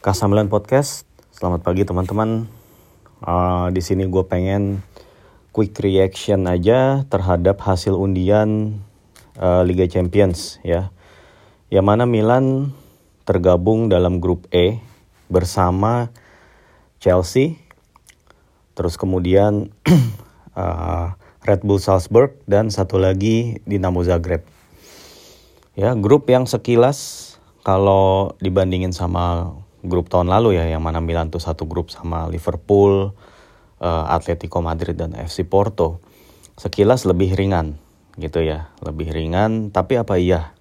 Kasamilan Podcast. Selamat pagi teman-teman. Uh, di sini gue pengen quick reaction aja terhadap hasil undian uh, Liga Champions ya. Yang mana Milan tergabung dalam grup E bersama Chelsea, terus kemudian uh, Red Bull Salzburg dan satu lagi Dinamo Zagreb. Ya, grup yang sekilas kalau dibandingin sama grup tahun lalu ya yang mana Milan tuh satu grup sama Liverpool, uh, Atletico Madrid dan FC Porto. Sekilas lebih ringan gitu ya, lebih ringan tapi apa iya?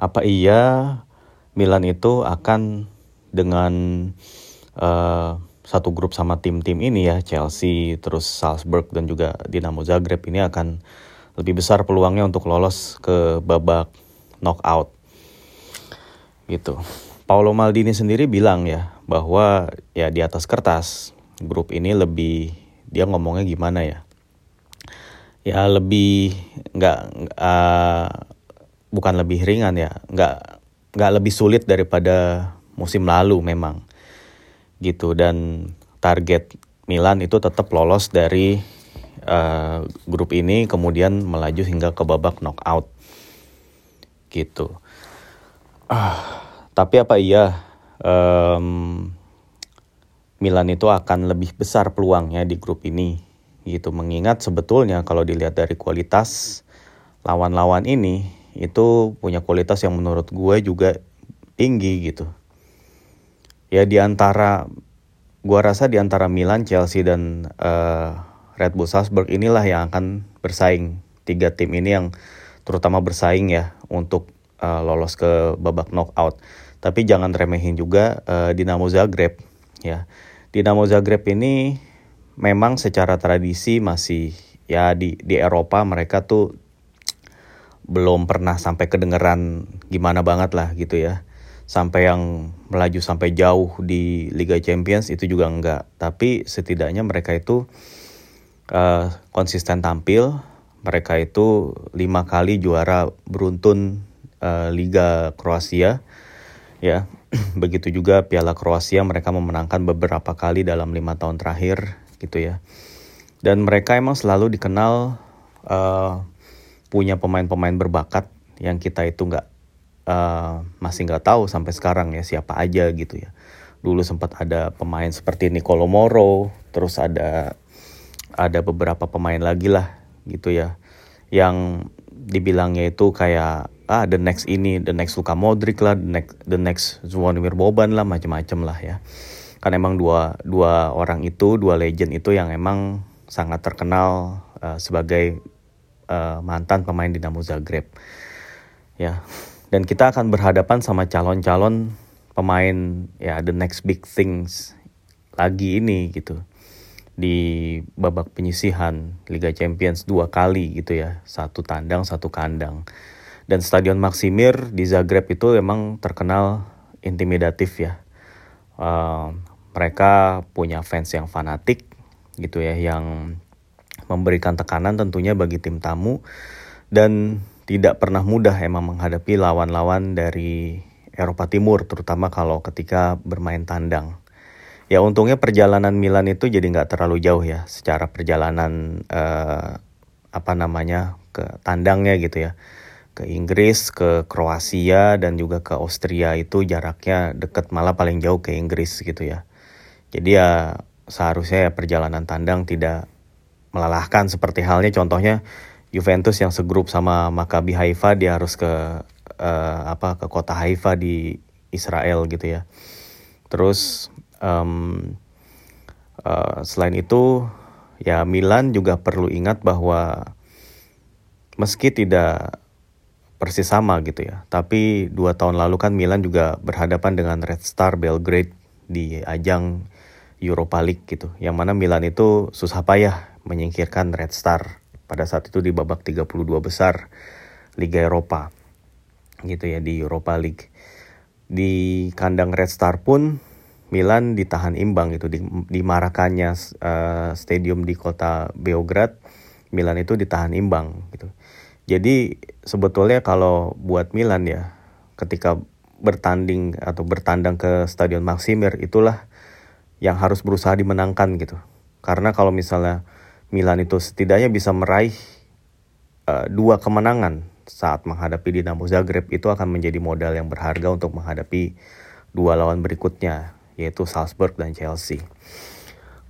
Apa iya Milan itu akan dengan uh, satu grup sama tim-tim ini ya Chelsea, terus Salzburg dan juga Dinamo Zagreb ini akan lebih besar peluangnya untuk lolos ke babak knockout gitu. Paolo Maldini sendiri bilang ya bahwa ya di atas kertas grup ini lebih dia ngomongnya gimana ya? Ya lebih nggak uh, bukan lebih ringan ya nggak nggak lebih sulit daripada musim lalu memang gitu. Dan target Milan itu tetap lolos dari uh, grup ini kemudian melaju hingga ke babak knockout gitu. Ah tapi apa iya um, Milan itu akan lebih besar peluangnya di grup ini gitu. Mengingat sebetulnya kalau dilihat dari kualitas lawan-lawan ini itu punya kualitas yang menurut gue juga tinggi gitu. Ya di antara gue rasa di antara Milan, Chelsea dan uh, Red Bull Salzburg inilah yang akan bersaing. Tiga tim ini yang terutama bersaing ya untuk uh, lolos ke babak knockout tapi jangan remehin juga uh, Dinamo Zagreb ya. Dinamo Zagreb ini memang secara tradisi masih ya di di Eropa mereka tuh belum pernah sampai kedengeran gimana banget lah gitu ya. Sampai yang melaju sampai jauh di Liga Champions itu juga enggak. Tapi setidaknya mereka itu uh, konsisten tampil. Mereka itu lima kali juara beruntun uh, Liga Kroasia ya begitu juga Piala Kroasia mereka memenangkan beberapa kali dalam lima tahun terakhir gitu ya. Dan mereka emang selalu dikenal uh, punya pemain-pemain berbakat yang kita itu nggak uh, masih nggak tahu sampai sekarang ya siapa aja gitu ya. Dulu sempat ada pemain seperti Nicolo Moro terus ada ada beberapa pemain lagi lah gitu ya. Yang dibilangnya itu kayak ah the next ini the next Luka Modric lah the next the next Zvonimir Boban lah macam-macam lah ya. Kan emang dua dua orang itu dua legend itu yang emang sangat terkenal uh, sebagai uh, mantan pemain Dinamo Zagreb ya. Dan kita akan berhadapan sama calon-calon pemain ya the next big things lagi ini gitu. Di babak penyisihan Liga Champions dua kali gitu ya satu tandang satu kandang dan Stadion Maksimir di Zagreb itu emang terkenal intimidatif ya. Uh, mereka punya fans yang fanatik gitu ya, yang memberikan tekanan tentunya bagi tim tamu dan tidak pernah mudah emang menghadapi lawan-lawan dari Eropa Timur, terutama kalau ketika bermain tandang. Ya untungnya perjalanan Milan itu jadi nggak terlalu jauh ya, secara perjalanan uh, apa namanya ke tandangnya gitu ya ke Inggris, ke Kroasia dan juga ke Austria itu jaraknya dekat malah paling jauh ke Inggris gitu ya. Jadi ya seharusnya ya perjalanan tandang tidak melelahkan seperti halnya contohnya Juventus yang segrup sama Maccabi Haifa dia harus ke uh, apa ke kota Haifa di Israel gitu ya. Terus um, uh, selain itu ya Milan juga perlu ingat bahwa meski tidak persis sama gitu ya. Tapi dua tahun lalu kan Milan juga berhadapan dengan Red Star Belgrade di ajang Europa League gitu. Yang mana Milan itu susah payah menyingkirkan Red Star pada saat itu di babak 32 besar Liga Eropa gitu ya di Europa League. Di kandang Red Star pun Milan ditahan imbang gitu di, di Marakannya uh, stadium di kota Beograd. Milan itu ditahan imbang gitu. Jadi sebetulnya kalau buat Milan ya ketika bertanding atau bertandang ke Stadion Maximir itulah yang harus berusaha dimenangkan gitu. Karena kalau misalnya Milan itu setidaknya bisa meraih uh, dua kemenangan saat menghadapi Dinamo Zagreb itu akan menjadi modal yang berharga untuk menghadapi dua lawan berikutnya yaitu Salzburg dan Chelsea.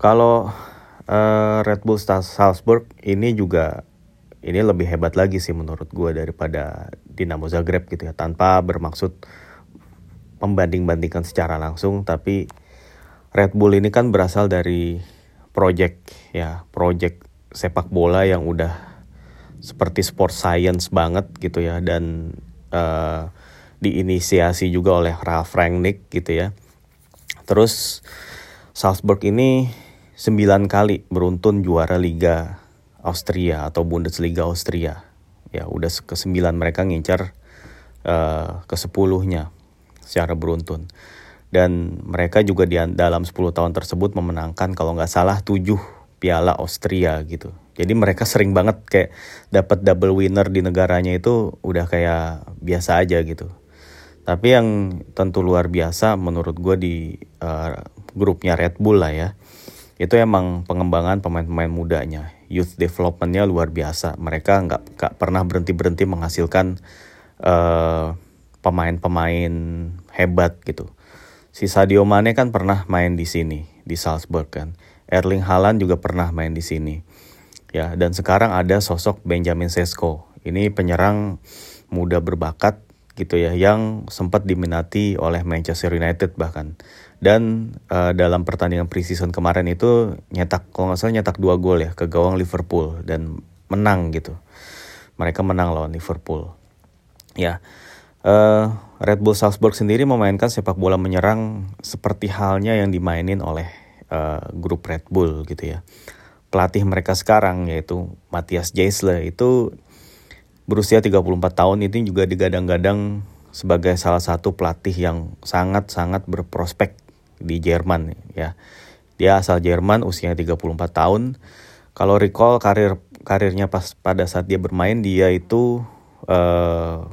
Kalau uh, Red Bull Salzburg ini juga ini lebih hebat lagi sih menurut gue daripada Dinamo Zagreb gitu ya. Tanpa bermaksud membanding-bandingkan secara langsung tapi Red Bull ini kan berasal dari project ya project sepak bola yang udah seperti sport science banget gitu ya. Dan uh, diinisiasi juga oleh Ralf Rangnick gitu ya. Terus Salzburg ini sembilan kali beruntun juara Liga Austria atau Bundesliga Austria ya udah ke sembilan mereka ngincar uh, ke sepuluhnya secara beruntun dan mereka juga di dalam 10 tahun tersebut memenangkan kalau nggak salah 7 piala Austria gitu. Jadi mereka sering banget kayak dapat double winner di negaranya itu udah kayak biasa aja gitu. Tapi yang tentu luar biasa menurut gue di uh, grupnya Red Bull lah ya. Itu emang pengembangan pemain-pemain mudanya. Youth developmentnya luar biasa. Mereka nggak nggak pernah berhenti berhenti menghasilkan uh, pemain-pemain hebat gitu Si Sadio Mane kan pernah main di sini, di Salzburg kan. Erling Haaland juga pernah main di sini. Ya, dan sekarang ada sosok Benjamin Sesko. Ini penyerang muda berbakat gitu ya yang sempat diminati oleh Manchester United bahkan. Dan uh, dalam pertandingan preseason kemarin itu nyetak kalau nggak salah nyetak dua gol ya ke gawang Liverpool dan menang gitu. Mereka menang lawan Liverpool. Ya. Uh, Red Bull Salzburg sendiri memainkan sepak bola menyerang seperti halnya yang dimainin oleh uh, grup Red Bull gitu ya. Pelatih mereka sekarang yaitu Matthias Jaisle itu berusia 34 tahun ini juga digadang-gadang sebagai salah satu pelatih yang sangat-sangat berprospek di Jerman ya. Dia asal Jerman, usianya 34 tahun. Kalau recall karir karirnya pas pada saat dia bermain dia itu uh,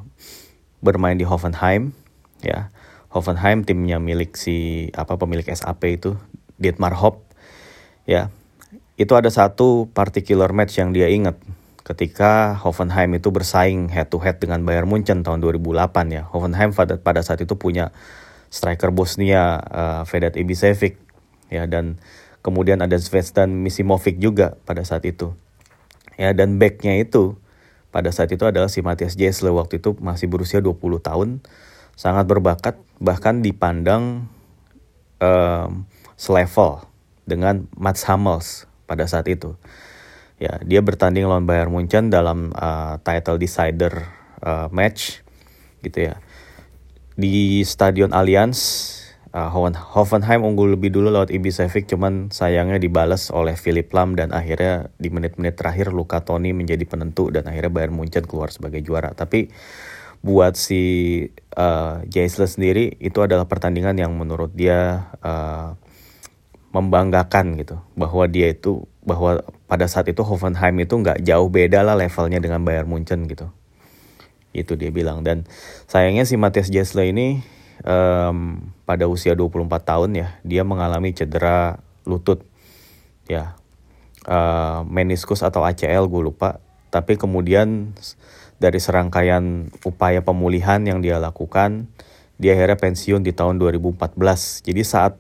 bermain di Hoffenheim ya Hoffenheim timnya milik si apa pemilik SAP itu Dietmar Hopp ya itu ada satu particular match yang dia ingat ketika Hoffenheim itu bersaing head to head dengan Bayern Munchen tahun 2008 ya Hoffenheim pada pada saat itu punya striker Bosnia uh, Vedat Ibisevic ya dan kemudian ada Zvezdan Misimovic juga pada saat itu. Ya dan backnya itu pada saat itu adalah si Matias Jesle waktu itu masih berusia 20 tahun sangat berbakat bahkan dipandang um, selevel dengan Mats Hummels pada saat itu. Ya dia bertanding lawan Bayern Munchen dalam uh, title decider uh, match gitu ya di Stadion Allianz uh, Hoffenheim unggul lebih dulu lewat Ibisevic cuman sayangnya dibalas oleh Philip Lam dan akhirnya di menit-menit terakhir Luka Toni menjadi penentu dan akhirnya Bayern Munchen keluar sebagai juara. Tapi buat si uh, Jaisle sendiri itu adalah pertandingan yang menurut dia uh, membanggakan gitu bahwa dia itu bahwa pada saat itu Hoffenheim itu nggak jauh beda lah levelnya dengan Bayern Munchen gitu itu dia bilang. Dan sayangnya si Matthias Jaisle ini um, pada usia 24 tahun ya dia mengalami cedera lutut. Ya uh, meniskus atau ACL gue lupa. Tapi kemudian dari serangkaian upaya pemulihan yang dia lakukan dia akhirnya pensiun di tahun 2014 jadi saat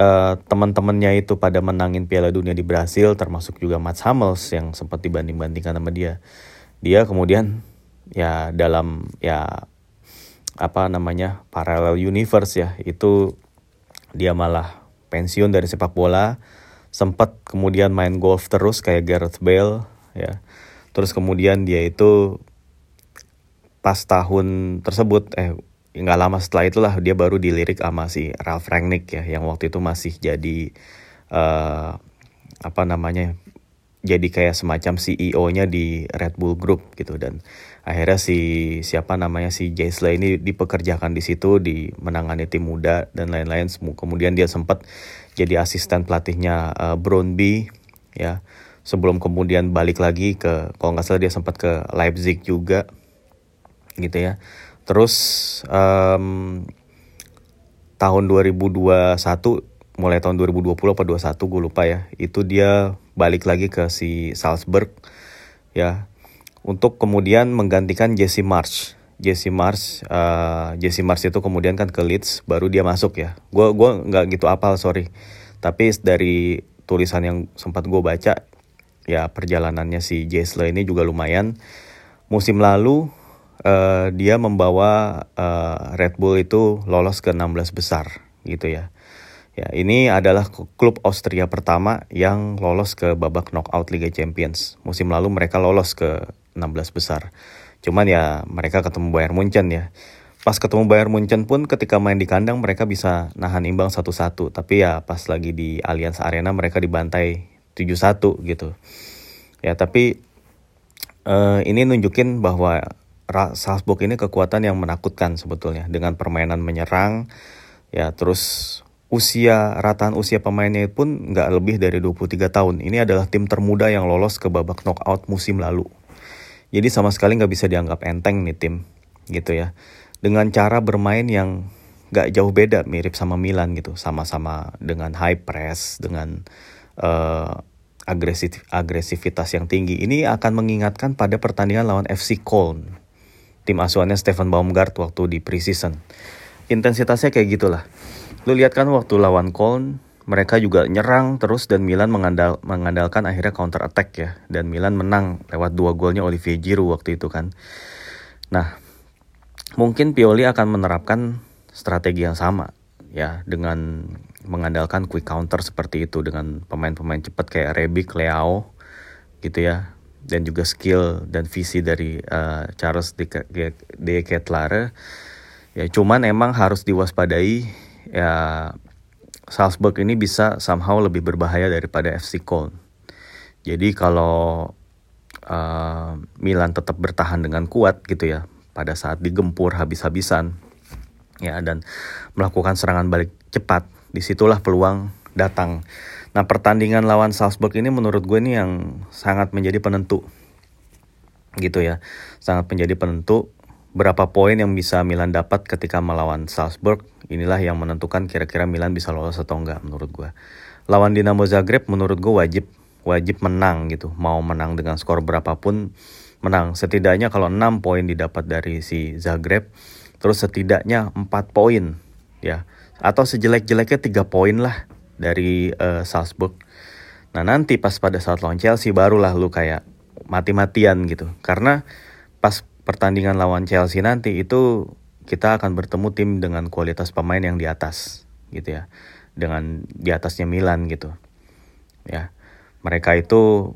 uh, teman-temannya itu pada menangin Piala Dunia di Brasil termasuk juga Mats Hummels yang sempat dibanding-bandingkan sama dia dia kemudian ya dalam ya apa namanya parallel universe ya itu dia malah pensiun dari sepak bola sempat kemudian main golf terus kayak Gareth Bale ya. Terus kemudian dia itu pas tahun tersebut eh nggak lama setelah itulah dia baru dilirik sama si Ralph Rangnick ya yang waktu itu masih jadi uh, apa namanya jadi kayak semacam CEO-nya di Red Bull Group gitu. Dan akhirnya si siapa namanya si Jaisla ini dipekerjakan di situ di menangani tim muda dan lain-lain. Kemudian dia sempat jadi asisten pelatihnya uh, Brondby ya. Sebelum kemudian balik lagi ke kalau nggak salah dia sempat ke Leipzig juga gitu ya. Terus um, tahun 2021 mulai tahun 2020 apa 21 gue lupa ya. Itu dia balik lagi ke si Salzburg ya untuk kemudian menggantikan Jesse Marsh. Jesse Marsh, uh, Jesse Marsh itu kemudian kan ke Leeds, baru dia masuk ya. Gue gua nggak gitu apal sorry, tapi dari tulisan yang sempat gue baca, ya perjalanannya si Jesle ini juga lumayan. Musim lalu uh, dia membawa uh, Red Bull itu lolos ke 16 besar gitu ya. Ya, ini adalah klub Austria pertama yang lolos ke babak knockout Liga Champions. Musim lalu mereka lolos ke 16 besar. Cuman ya mereka ketemu Bayern Munchen ya. Pas ketemu Bayern Munchen pun ketika main di kandang mereka bisa nahan imbang satu-satu. Tapi ya pas lagi di Allianz Arena mereka dibantai 7-1 gitu. Ya tapi uh, ini nunjukin bahwa Salzburg ini kekuatan yang menakutkan sebetulnya dengan permainan menyerang ya terus usia rataan usia pemainnya pun nggak lebih dari 23 tahun. Ini adalah tim termuda yang lolos ke babak knockout musim lalu. Jadi sama sekali nggak bisa dianggap enteng nih tim gitu ya. Dengan cara bermain yang nggak jauh beda mirip sama Milan gitu. Sama-sama dengan high press, dengan uh, agresif agresivitas yang tinggi. Ini akan mengingatkan pada pertandingan lawan FC Köln tim asuhannya Stephen Baumgart waktu di preseason. Intensitasnya kayak gitulah. Lu lihat kan waktu lawan Köln, mereka juga nyerang terus dan Milan mengandal, mengandalkan akhirnya counter attack ya. Dan Milan menang lewat dua golnya Olivier Giroud waktu itu kan. Nah, mungkin Pioli akan menerapkan strategi yang sama ya dengan mengandalkan quick counter seperti itu dengan pemain-pemain cepat kayak Rebic, Leao gitu ya dan juga skill dan visi dari uh, Charles de, de Ketlare ya cuman emang harus diwaspadai ya Salzburg ini bisa somehow lebih berbahaya daripada FC Köln. Jadi kalau uh, Milan tetap bertahan dengan kuat gitu ya pada saat digempur habis-habisan ya dan melakukan serangan balik cepat di situlah peluang datang. Nah pertandingan lawan Salzburg ini menurut gue ini yang sangat menjadi penentu gitu ya. Sangat menjadi penentu berapa poin yang bisa Milan dapat ketika melawan Salzburg inilah yang menentukan kira-kira Milan bisa lolos atau enggak menurut gue lawan Dinamo Zagreb menurut gue wajib wajib menang gitu mau menang dengan skor berapapun menang setidaknya kalau 6 poin didapat dari si Zagreb terus setidaknya 4 poin ya atau sejelek-jeleknya 3 poin lah dari uh, Salzburg. Nah nanti pas pada saat lawan Chelsea barulah lu kayak mati-matian gitu. Karena pas pertandingan lawan Chelsea nanti itu kita akan bertemu tim dengan kualitas pemain yang di atas gitu ya. Dengan di atasnya Milan gitu. Ya. Mereka itu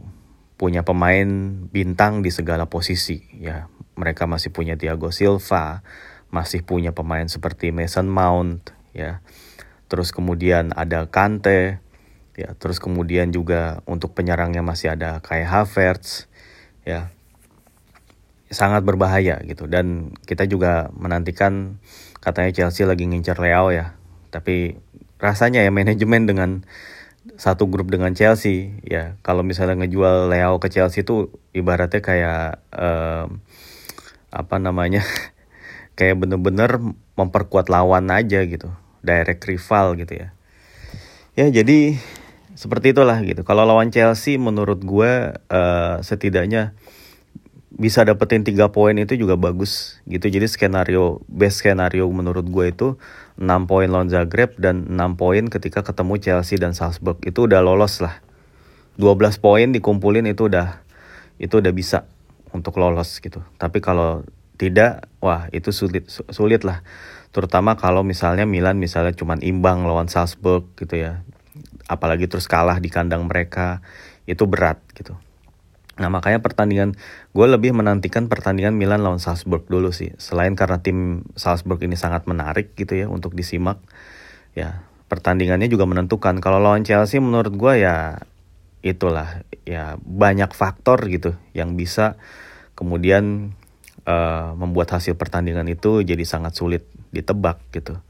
punya pemain bintang di segala posisi ya. Mereka masih punya Thiago Silva, masih punya pemain seperti Mason Mount ya terus kemudian ada Kante, ya, terus kemudian juga untuk penyerangnya masih ada kayak Havertz, ya, sangat berbahaya gitu. Dan kita juga menantikan katanya Chelsea lagi ngincar Leo ya, tapi rasanya ya manajemen dengan satu grup dengan Chelsea ya kalau misalnya ngejual Leo ke Chelsea itu ibaratnya kayak um, apa namanya kayak bener-bener memperkuat lawan aja gitu direct rival gitu ya. Ya jadi seperti itulah gitu. Kalau lawan Chelsea menurut gue uh, setidaknya bisa dapetin tiga poin itu juga bagus gitu. Jadi skenario best skenario menurut gue itu 6 poin lawan Zagreb dan 6 poin ketika ketemu Chelsea dan Salzburg. Itu udah lolos lah. 12 poin dikumpulin itu udah itu udah bisa untuk lolos gitu. Tapi kalau tidak, wah itu sulit sulit lah terutama kalau misalnya Milan misalnya cuma imbang lawan Salzburg gitu ya apalagi terus kalah di kandang mereka itu berat gitu nah makanya pertandingan gue lebih menantikan pertandingan Milan lawan Salzburg dulu sih selain karena tim Salzburg ini sangat menarik gitu ya untuk disimak ya pertandingannya juga menentukan kalau lawan Chelsea menurut gue ya itulah ya banyak faktor gitu yang bisa kemudian uh, membuat hasil pertandingan itu jadi sangat sulit ditebak gitu.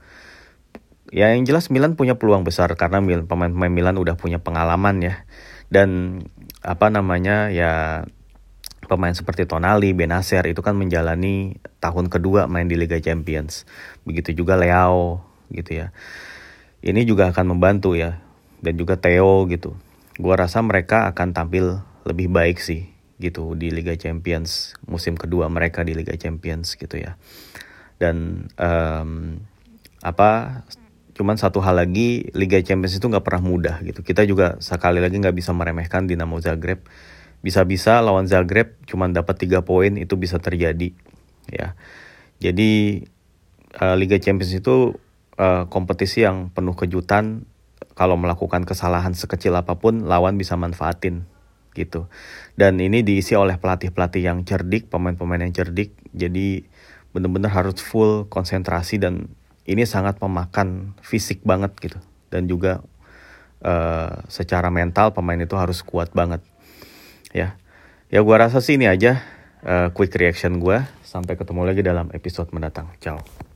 Ya yang jelas Milan punya peluang besar karena pemain-pemain Milan udah punya pengalaman ya. Dan apa namanya ya pemain seperti Tonali, Benacer itu kan menjalani tahun kedua main di Liga Champions. Begitu juga Leao gitu ya. Ini juga akan membantu ya dan juga Theo gitu. Gua rasa mereka akan tampil lebih baik sih gitu di Liga Champions musim kedua mereka di Liga Champions gitu ya. Dan um, apa cuman satu hal lagi Liga Champions itu nggak pernah mudah gitu. Kita juga sekali lagi nggak bisa meremehkan Dinamo Zagreb. Bisa-bisa lawan Zagreb cuma dapat tiga poin itu bisa terjadi ya. Jadi uh, Liga Champions itu uh, kompetisi yang penuh kejutan. Kalau melakukan kesalahan sekecil apa pun lawan bisa manfaatin gitu. Dan ini diisi oleh pelatih-pelatih yang cerdik pemain-pemain yang cerdik. Jadi benar-benar harus full konsentrasi dan ini sangat memakan fisik banget gitu. Dan juga uh, secara mental pemain itu harus kuat banget. Ya ya gue rasa sih ini aja uh, quick reaction gue sampai ketemu lagi dalam episode mendatang. Ciao